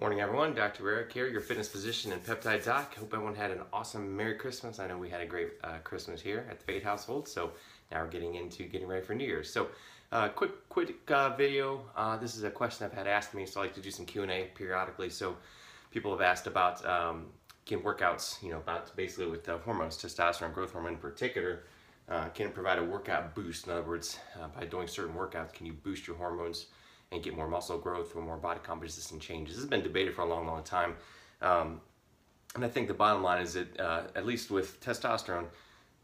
Morning, everyone. Dr. Eric here, your fitness physician and peptide doc. Hope everyone had an awesome Merry Christmas. I know we had a great uh, Christmas here at the Fade household, so now we're getting into getting ready for New Year's. So, uh, quick, quick uh, video. Uh, this is a question I've had asked me, so I like to do some Q and A periodically. So, people have asked about um, can workouts, you know, about basically with uh, hormones, testosterone, growth hormone in particular, uh, can it provide a workout boost? In other words, by doing certain workouts, can you boost your hormones? And get more muscle growth or more body composition changes. This has been debated for a long, long time. Um, and I think the bottom line is that, uh, at least with testosterone,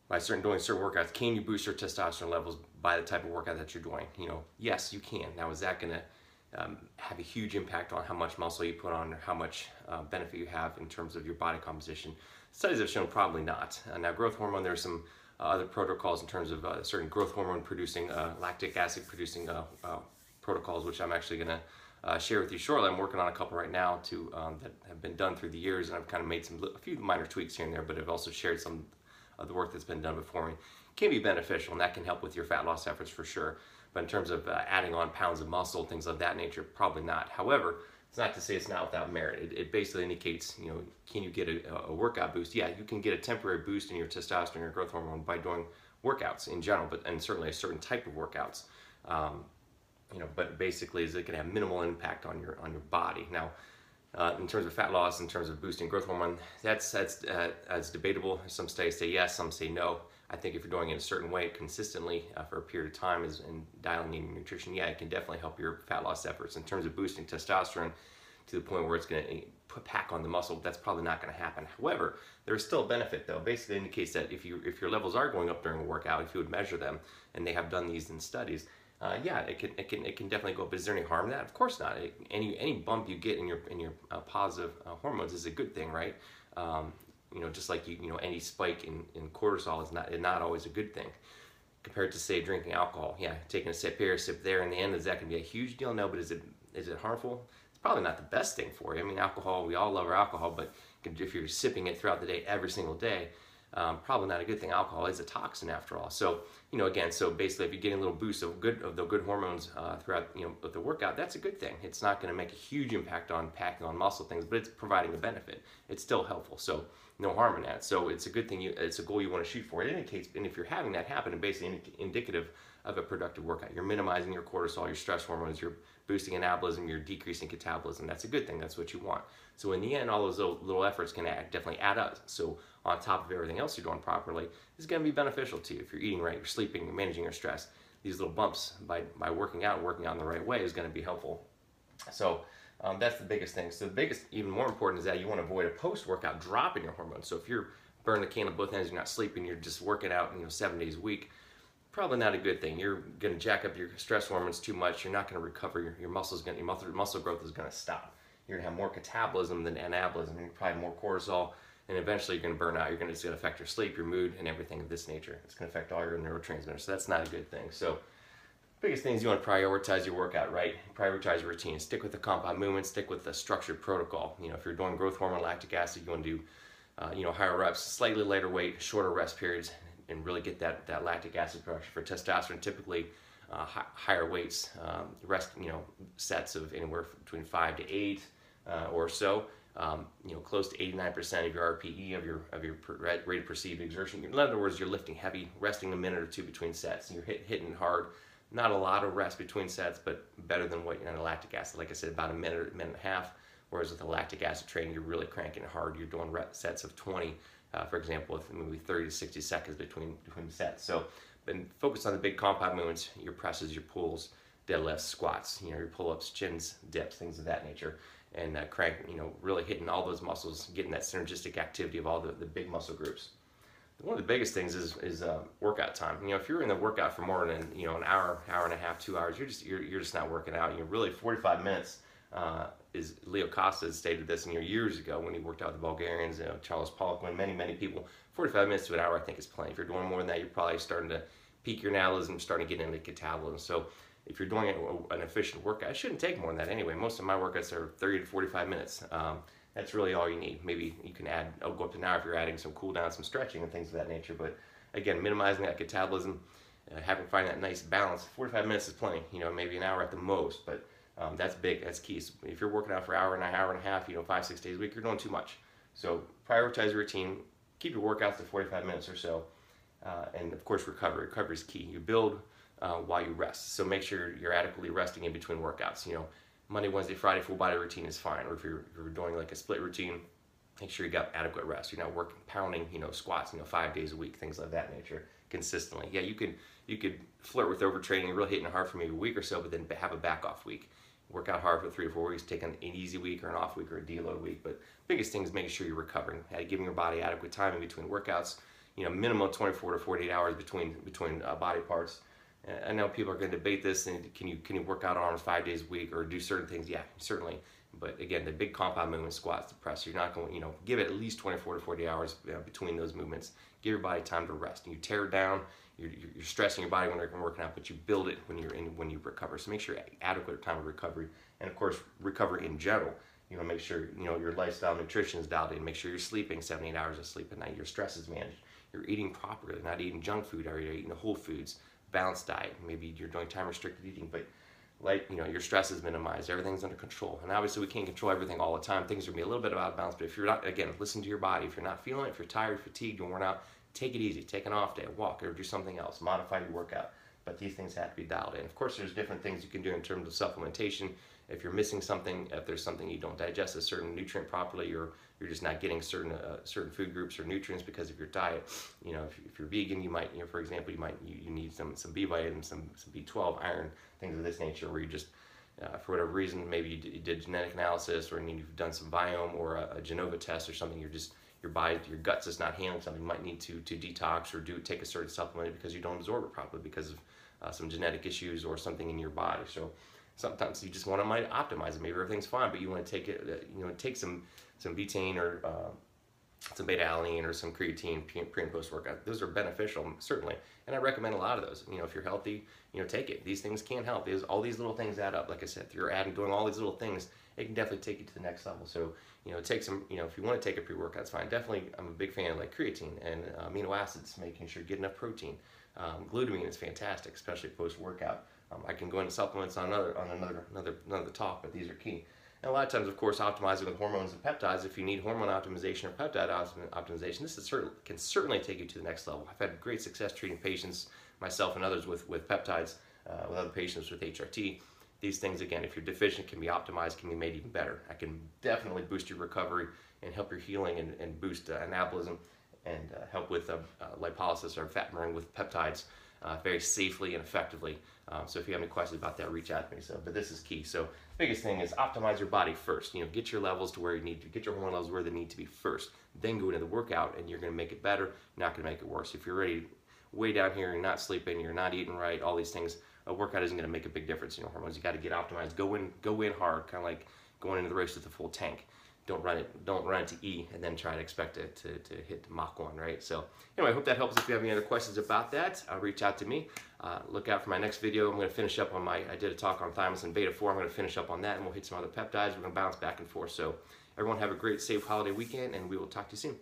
by certain doing certain workouts, can you boost your testosterone levels by the type of workout that you're doing? You know, yes, you can. Now, is that going to um, have a huge impact on how much muscle you put on or how much uh, benefit you have in terms of your body composition? Studies have shown probably not. Uh, now, growth hormone, there are some uh, other protocols in terms of uh, certain growth hormone producing, uh, lactic acid producing protocols, which I'm actually going to uh, share with you shortly. I'm working on a couple right now to um, that have been done through the years, and I've kind of made some a few minor tweaks here and there, but I've also shared some of the work that's been done before me. Can be beneficial, and that can help with your fat loss efforts for sure. But in terms of uh, adding on pounds of muscle, things of that nature, probably not. However, it's not to say it's not without merit. It, it basically indicates, you know, can you get a, a, workout boost? Yeah, you can get a temporary boost in your testosterone, your growth hormone by doing workouts in general, but and certainly a certain type of workouts. Um, you know, but basically is it can have minimal impact on your on your body. Now, uh, in terms of fat loss, in terms of boosting growth hormone, that's that's uh, that's debatable. Some studies say yes, some say no. I think if you're doing it a certain way consistently uh, for a period of time is, and dialing in nutrition, yeah, it can definitely help your fat loss efforts. In terms of boosting testosterone to the point where it's going to put pack on the muscle, that's probably not going to happen. However, there's still a benefit though. Basically indicates that if you if your levels are going up during a workout, if you would measure them, and they have done these in studies, uh, yeah, it can it can it can definitely go up. Is there any harm in that? Of course not. It, any any bump you get in your in your uh, positive uh, hormones is a good thing, right? Um, you know, just like you you know any spike in, in cortisol is not not always a good thing. Compared to say drinking alcohol, yeah, taking a sip here, a sip there, in the end, is that going to be a huge deal? No, but is it is it harmful? It's probably not the best thing for you. I mean, alcohol, we all love our alcohol, but if you're sipping it throughout the day, every single day, um, probably not a good thing. Alcohol is a toxin after all. So, you know, again, so basically, if you're getting a little boost of good of the good hormones uh, throughout, you know, the workout, that's a good thing. It's not going to make a huge impact on packing on muscle things, but it's providing a benefit. It's still helpful. So, no harm in that. So, it's a good thing. You, it's a goal you want to shoot for. It indicates, and if you're having that happen, and basically indicative of a productive workout. You're minimizing your cortisol, your stress hormones, you're boosting anabolism, you're decreasing catabolism. That's a good thing. That's what you want. So in the end, all those little efforts can add, definitely add up. So on top of everything else you're doing properly, is going to be beneficial to you. If you're eating right, you're sleeping, you're managing your stress. These little bumps by, by working out, working out in the right way is going to be helpful. So um, that's the biggest thing. So the biggest, even more important, is that you want to avoid a post-workout drop in your hormones. So if you're burning the candle both ends, you're not sleeping, you're just working out, you know, seven days a week probably not a good thing. You're going to jack up your stress hormones too much. You're not going to recover. Your, your muscles going your muscle, muscle growth is going to stop. You're going to have more catabolism than anabolism. You're probably more cortisol, and eventually you're going to burn out. You're going to, it's going to affect your sleep, your mood, and everything of this nature. It's going to affect all your neurotransmitters. So that's not a good thing. So biggest thing is you want to prioritize your workout, right? Prioritize your routine. Stick with the compound movement. Stick with the structured protocol. You know, if you're doing growth hormone, lactic acid, you want to do, uh, you know, higher reps, slightly lighter weight, shorter rest periods, and really get that, that lactic acid production. For testosterone, typically uh, hi- higher weights, um, rest, you know, sets of anywhere between five to eight uh, or so. Um, you know, close to 89% of your RPE of your of your rate of perceived exertion. In other words, you're lifting heavy, resting a minute or two between sets. You're hit, hitting hard. Not a lot of rest between sets, but better than what you're on a lactic acid. Like I said, about a minute, minute and a half. Whereas with the lactic acid training, you're really cranking it hard. You're doing sets of 20 uh, for example, with maybe 30 to 60 seconds between between sets. So, then focus on the big compound movements, your presses, your pulls, deadlifts, squats, you know, your pull-ups, chins, dips, things of that nature, and uh, crank, you know, really hitting all those muscles, getting that synergistic activity of all the, the big muscle groups. One of the biggest things is is uh, workout time. You know, if you're in the workout for more than you know an hour, hour and a half, two hours, you're just you're, you're just not working out. You're really 45 minutes uh, is Leo Costa stated this you know, years ago when he worked out with the Bulgarians, you know, Charles Poliquin, many, many people. 45 minutes to an hour, I think, is plenty. If you're doing more than that, you're probably starting to peak your anabolism, starting to get into catabolism. So if you're doing an efficient workout, it shouldn't take more than that anyway. Most of my workouts are 30 to 45 minutes. Um, that's really all you need. Maybe you can add, I'll go up to an hour if you're adding some cool down, some stretching and things of that nature. But again, minimizing that catabolism, uh, having find that nice balance. 45 minutes is plenty, you know, maybe an hour at the most, but um, that's big, that's key. So if you're working out for hour and an hour and a half, you know, five, six days a week, you're doing too much. So prioritize your routine, keep your workouts to 45 minutes or so, uh, and of course recovery. Recovery is key. You build uh, while you rest. So make sure you're adequately resting in between workouts. You know, Monday, Wednesday, Friday full body routine is fine. Or if you're, if you're doing like a split routine, make sure you got adequate rest. You're not working pounding, you know, squats, you know, five days a week, things like that nature consistently. Yeah, you could you could flirt with overtraining really hitting hard for maybe a week or so, but then have a back off week. Work out hard for three or four weeks, take an, easy week or an off week or a deload week. But biggest thing is making sure you're recovering, giving your body adequate time in between workouts. You know, minimum 24 to 48 hours between between uh, body parts. I know people are going to debate this, and can you can you work out arms five days a week or do certain things? Yeah, certainly. But again, the big compound movement, squats, the press, you're not going, you know, give it at least 24 to 40 hours you know, between those movements. Give your body time to rest. And you tear down, you're, you're stressing your body when you're working out, but you build it when you're in when you recover. So make sure adequate time of recovery, and of course, recovery in general. You know, make sure you know your lifestyle, nutrition is dialed in. Make sure you're sleeping 78 hours of sleep at night. Your stress is managed. You're eating properly, not eating junk food. Are you eating whole foods? balanced diet. Maybe you're doing time restricted eating, but like you know your stress is minimized everything's under control. And obviously we can't control everything all the time. Things are gonna be a little bit out of balance but if you're not again listen to your body. If you're not feeling it if you're tired fatigued and worn out take it easy. Take an off day walk or do something else. Modify your workout. But these things have to be dialed in. Of course there's different things you can do in terms of supplementation if you're missing something, if there's something you don't digest a certain nutrient properly, or you're just not getting certain uh, certain food groups or nutrients because of your diet. You know, if, if you're vegan, you might, you know, for example, you might you, you need some some B vitamins, some some B12, iron, things of this nature, where you just uh, for whatever reason, maybe you, you did genetic analysis, or you've done some biome or a, a Genova test or something. You're just your body, your guts is not handling something. You might need to to detox or do take a certain supplement because you don't absorb it properly because of uh, some genetic issues or something in your body. So Sometimes you just want to might optimize it. Maybe everything's fine, but you want to take it, uh, you know, take some some betaine or uh, some beta alanine or some creatine pre and post workout. Those are beneficial, certainly, and I recommend a lot of those. You know, if you're healthy, you know, take it. These things can help. There's all these little things add up. Like I said, if you're adding, doing all these little things, it can definitely take you to the next level. So, you know, take some. You know, if you want to take a pre-workout, that's fine. Definitely, I'm a big fan of like creatine and uh, amino acids, making sure you get enough protein. Um, glutamine is fantastic, especially post-workout. Um, I can go into supplements on another on another another another talk, but these are key. And a lot of times, of course, optimizing with hormones and peptides. If you need hormone optimization or peptide optimization, this is cert- can certainly take you to the next level. I've had great success treating patients, myself and others, with with peptides, uh, with other patients with HRT. These things, again, if you're deficient, can be optimized, can be made even better. I can definitely boost your recovery and help your healing and, and boost uh, anabolism and uh, help with uh, uh, lipolysis or fat burning with peptides uh, very safely and effectively. Um, so if you have any questions about that, reach out to me. So, but this is key. So biggest thing is optimize your body first. You know, get your levels to where you need to, get your hormone levels where they need to be first. Then go into the workout, and you're going to make it better. You're not going to make it worse. If you're ready, way down here, you're not sleeping, you're not eating right, all these things, a workout isn't going to make a big difference in your hormones. You got to get optimized. Go in, go in hard, kind of like going into the race with a full tank don't run it don't run it to E and then try to expect it to, to hit Mach 1, right? So anyway, I hope that helps. If you have any other questions about that, uh, reach out to me. Uh, look out for my next video. I'm going to finish up on my, I did a talk on thymosin beta 4. I'm going to finish up on that and we'll hit some other peptides. We're going to bounce back and forth. So everyone have a great, safe holiday weekend and we will talk to you soon.